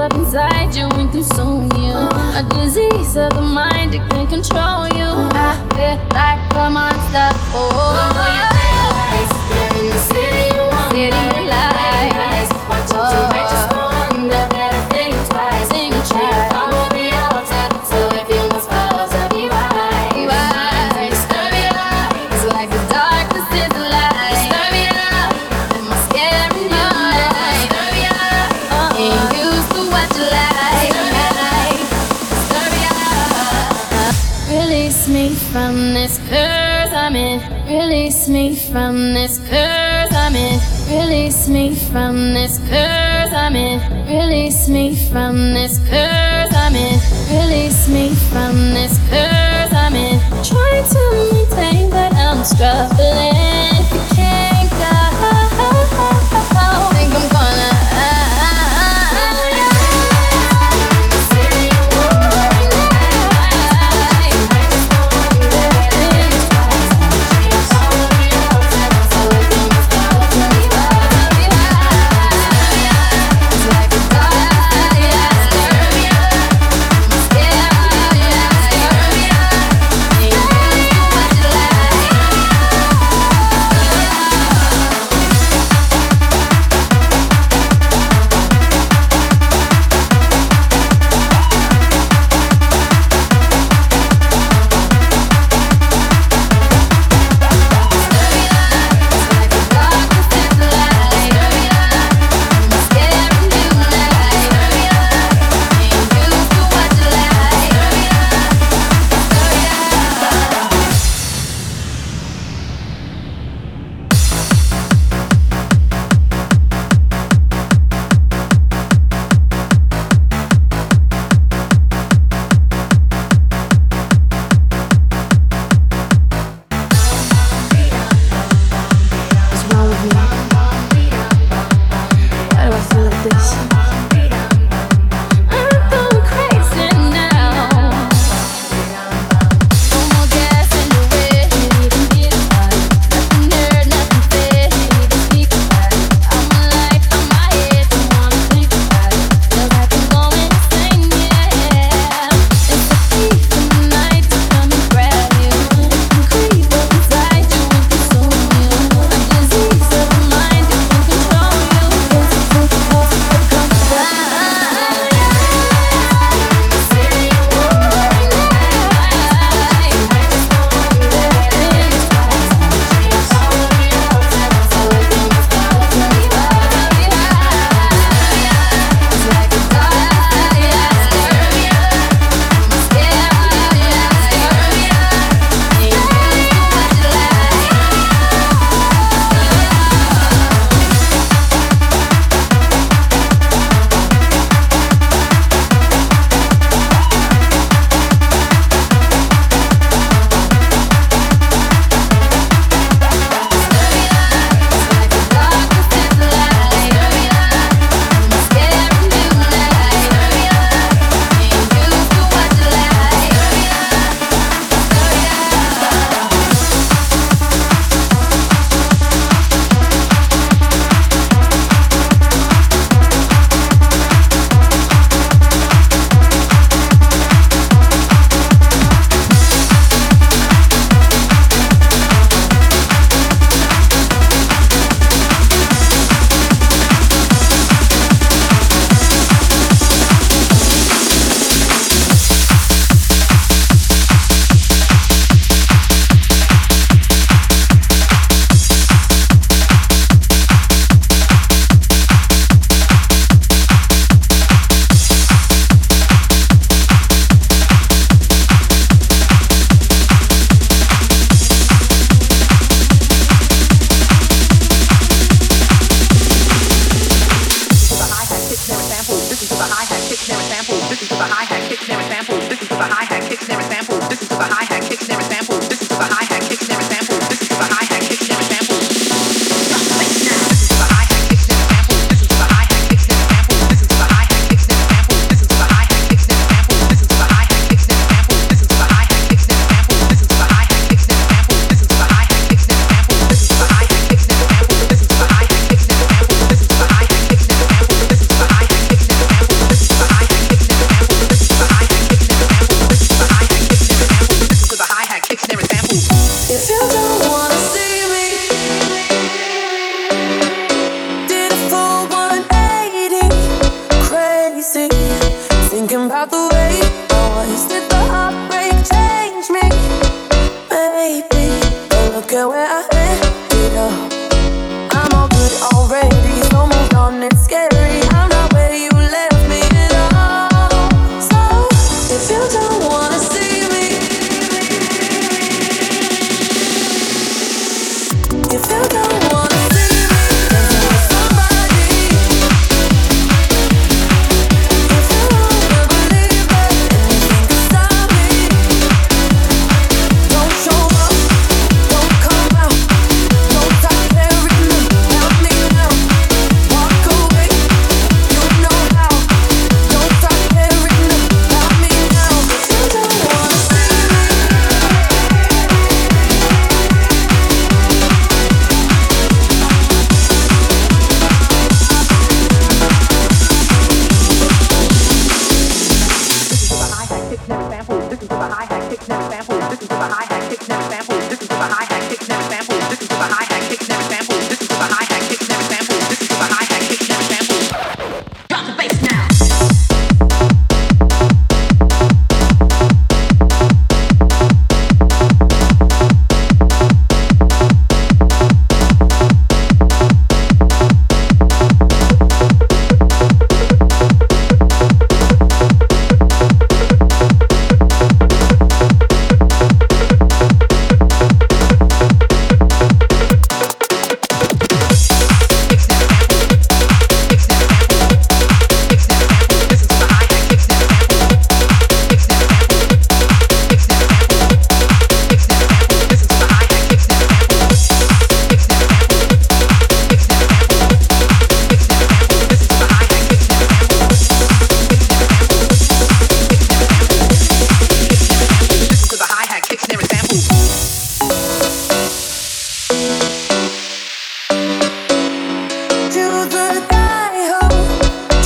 up inside you and consume you. A disease of the mind that can control you. I feel like a monster. Oh, yeah. City of light. Watch out, oh. From this curse I'm in. Release me from this curse I'm in. Release me from this curse I'm in. Trying to maintain, but I'm struggling.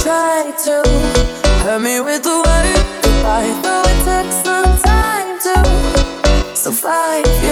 try to hurt me with the word goodbye, though it took some time to survive.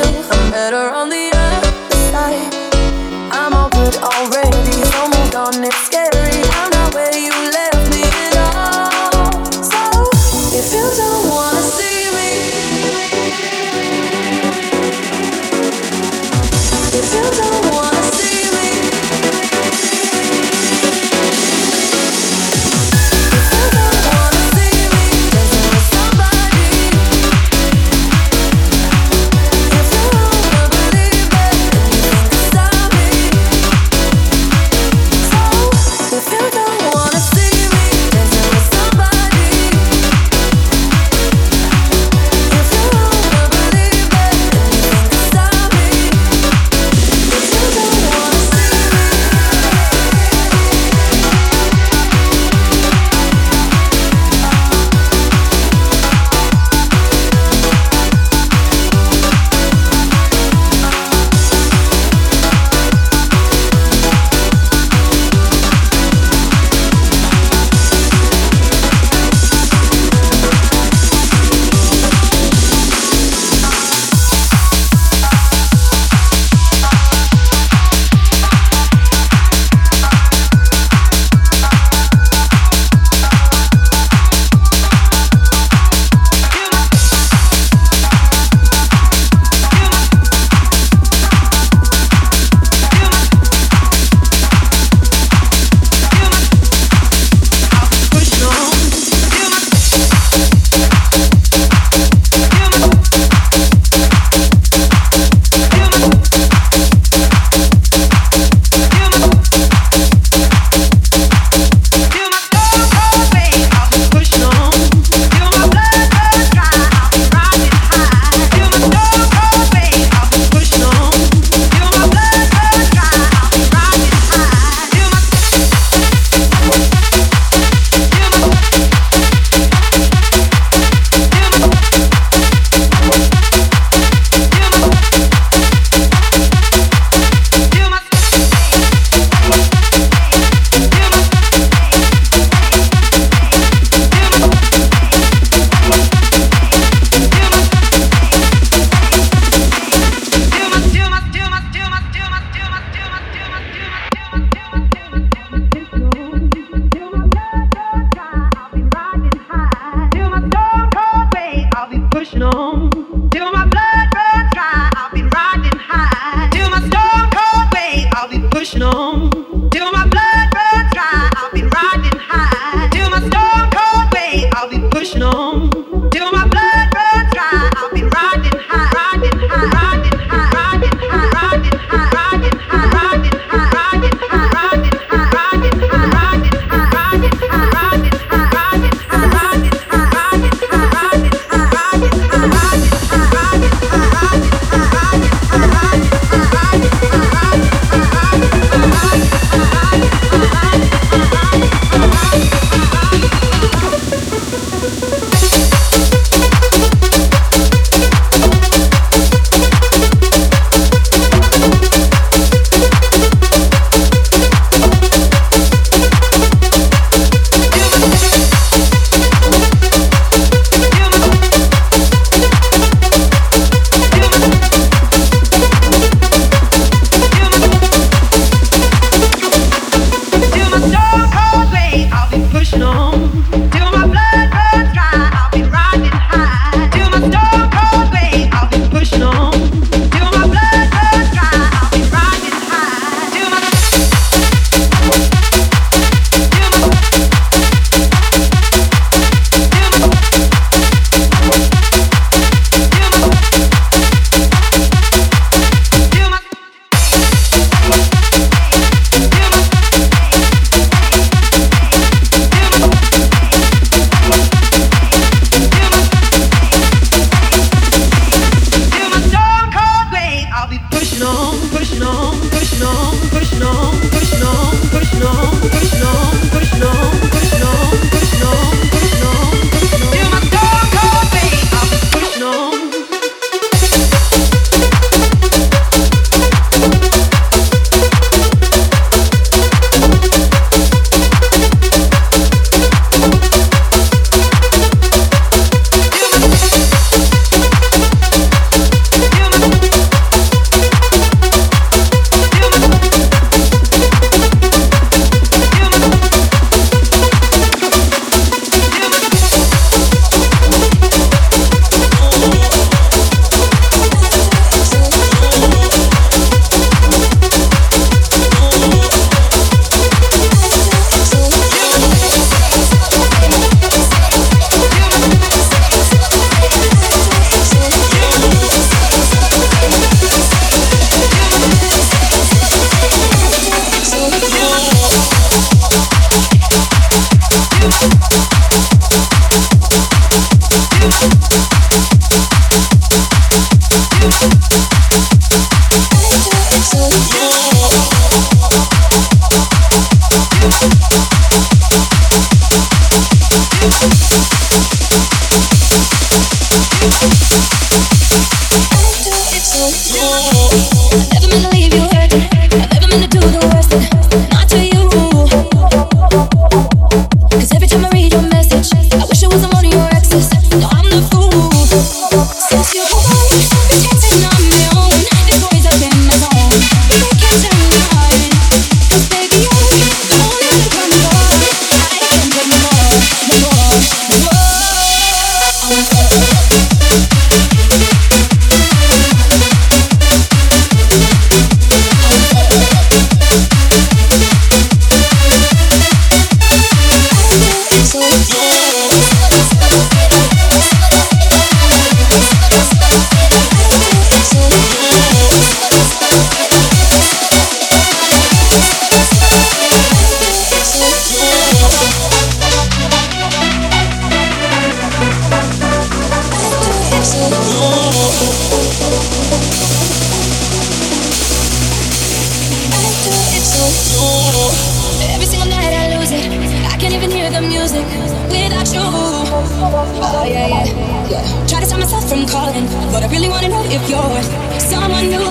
you.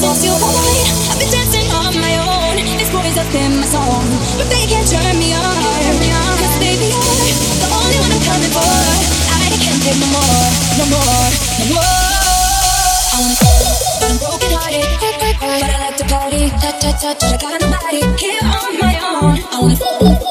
Since you I've been dancing on my own. These boys up in my song, but they can't turn me on. Baby, the only one I'm coming for. I can't take no more, no more, no more. I wanna but I'm broken hearted. But I like to party, touch, touch, touch. I got nobody here on my own. I wanna.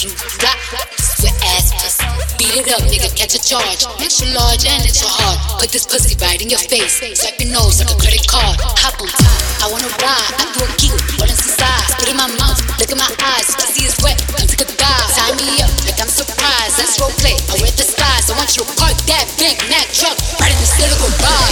you got with ass pussy. Beat it up, nigga, catch a charge. Extra large and extra hard. Put this pussy right in your face. Swipe your nose like a credit card. Hop on top, I wanna ride. I do a giggle, roll inside. Put in my mouth, look in my eyes. pussy is see it's wet, come take a dive. tie me up, like I'm surprised. That's role play. I wear the skies. I want you to park that big Mac truck right in the silicone bar.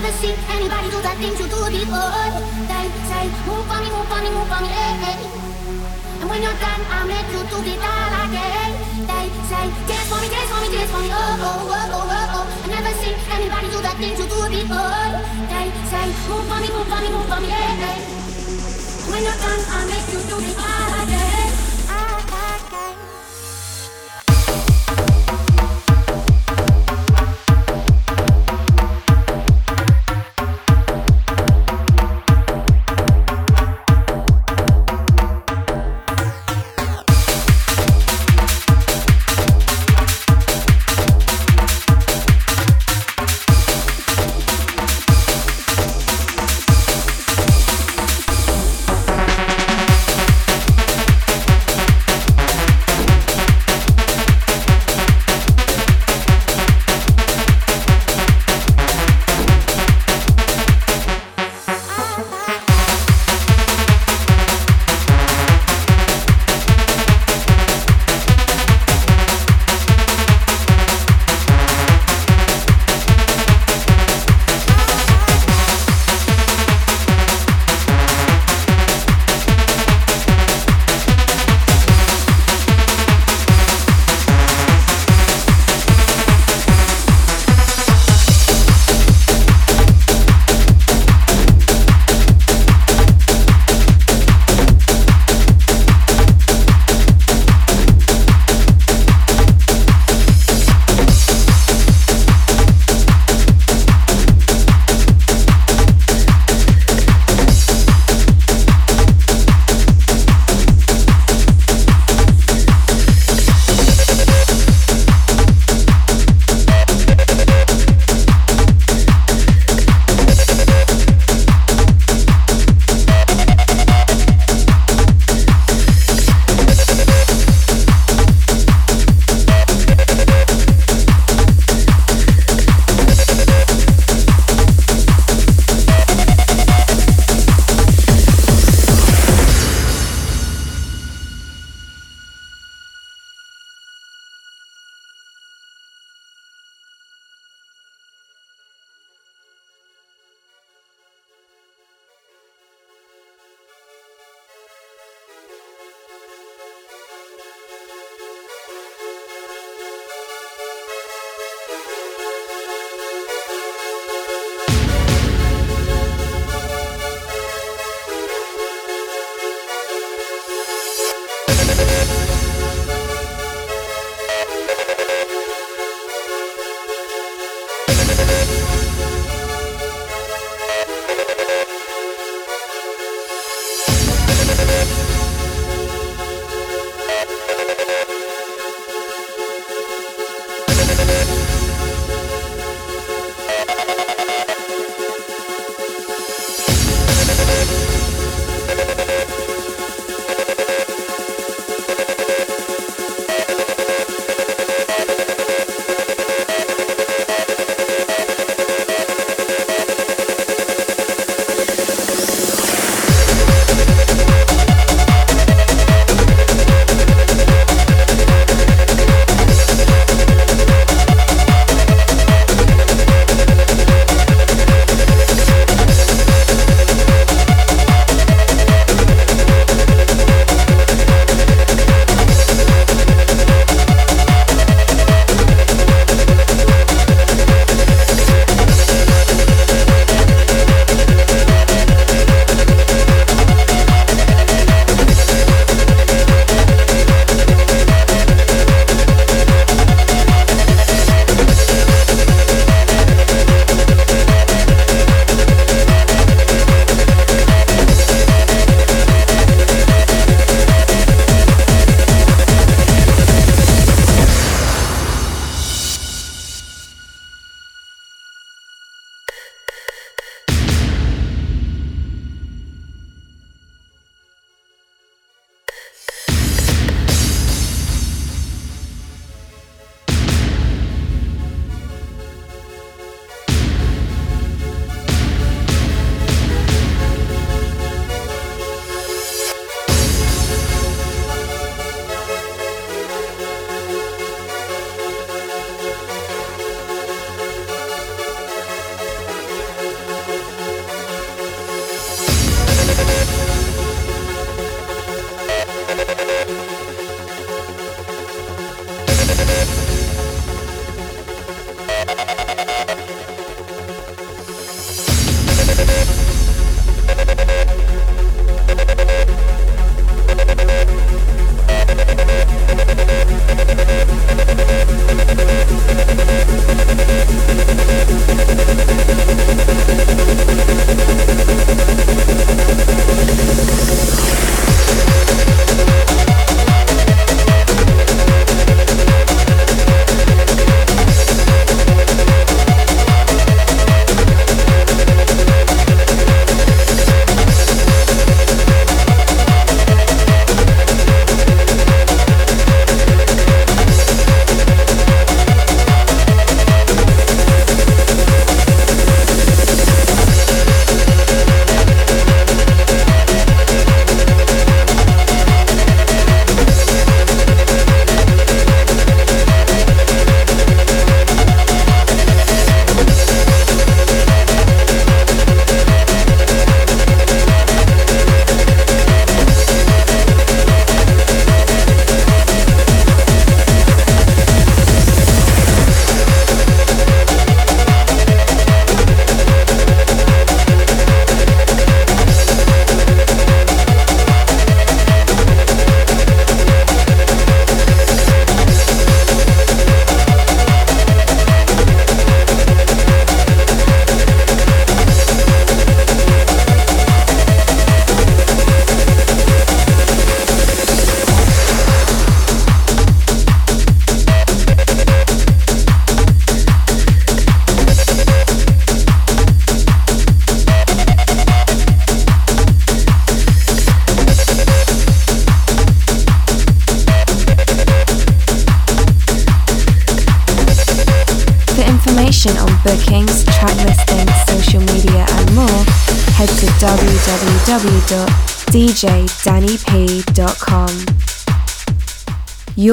Never seen anybody do the things you do before. They say, move for me, move for me, move for me, eh, eh. And when you're done, I'll make you do it all again. They say, dance for me, dance for me, dance for me, oh, oh, oh, oh, oh, oh. I never seen anybody do the things you do before. They say, move for me, move for me, move for me, eh, eh. When you're done, I'll make you do it all again.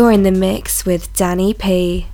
You're in the mix with Danny P.